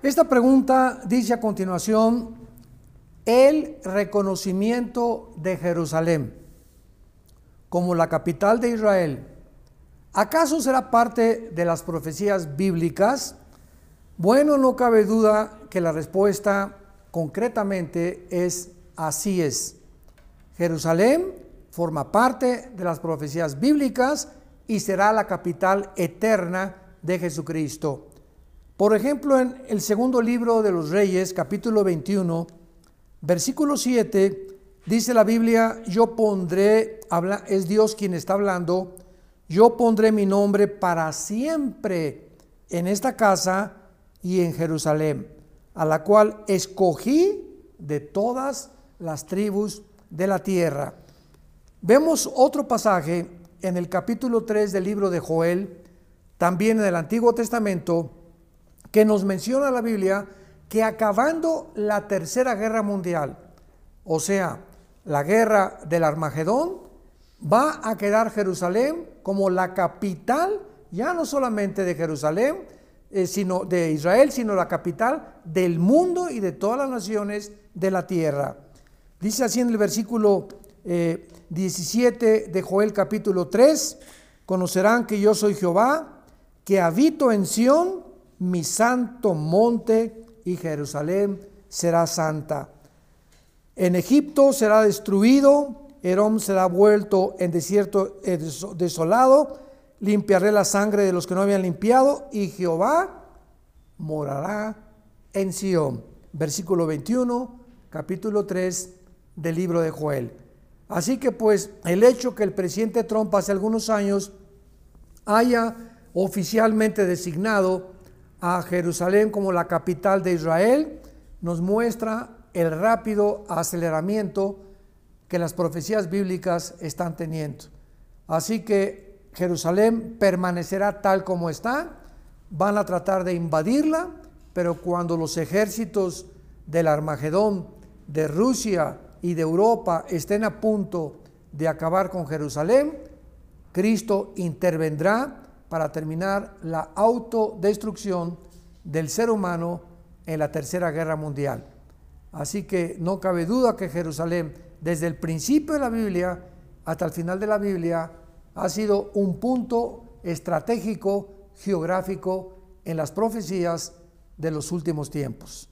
Esta pregunta dice a continuación, el reconocimiento de Jerusalén como la capital de Israel, ¿acaso será parte de las profecías bíblicas? Bueno, no cabe duda que la respuesta concretamente es así es. Jerusalén forma parte de las profecías bíblicas y será la capital eterna de Jesucristo. Por ejemplo, en el segundo libro de los Reyes, capítulo 21, versículo 7, dice la Biblia, yo pondré, es Dios quien está hablando, yo pondré mi nombre para siempre en esta casa y en Jerusalén, a la cual escogí de todas las tribus de la tierra. Vemos otro pasaje en el capítulo 3 del libro de Joel, también en el Antiguo Testamento, que nos menciona la Biblia que acabando la tercera guerra mundial, o sea, la guerra del Armagedón, va a quedar Jerusalén como la capital, ya no solamente de Jerusalén, eh, sino de Israel, sino la capital del mundo y de todas las naciones de la tierra. Dice así en el versículo 17 eh, de Joel capítulo 3, conocerán que yo soy Jehová, que habito en Sión mi santo monte y Jerusalén será santa. En Egipto será destruido, Herón será vuelto en desierto eh, desolado, limpiaré la sangre de los que no habían limpiado y Jehová morará en Sión. Versículo 21, capítulo 3 del libro de Joel. Así que pues el hecho que el presidente Trump hace algunos años haya oficialmente designado a Jerusalén como la capital de Israel, nos muestra el rápido aceleramiento que las profecías bíblicas están teniendo. Así que Jerusalén permanecerá tal como está, van a tratar de invadirla, pero cuando los ejércitos del Armagedón, de Rusia y de Europa estén a punto de acabar con Jerusalén, Cristo intervendrá para terminar la autodestrucción del ser humano en la Tercera Guerra Mundial. Así que no cabe duda que Jerusalén, desde el principio de la Biblia hasta el final de la Biblia, ha sido un punto estratégico, geográfico en las profecías de los últimos tiempos.